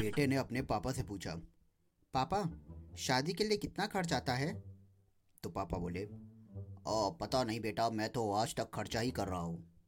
बेटे ने अपने पापा से पूछा, पापा, शादी के लिए कितना खर्च आता है? तो पापा बोले ओ पता नहीं बेटा, मैं तो आज तक खर्चा ही कर रहा हूँ।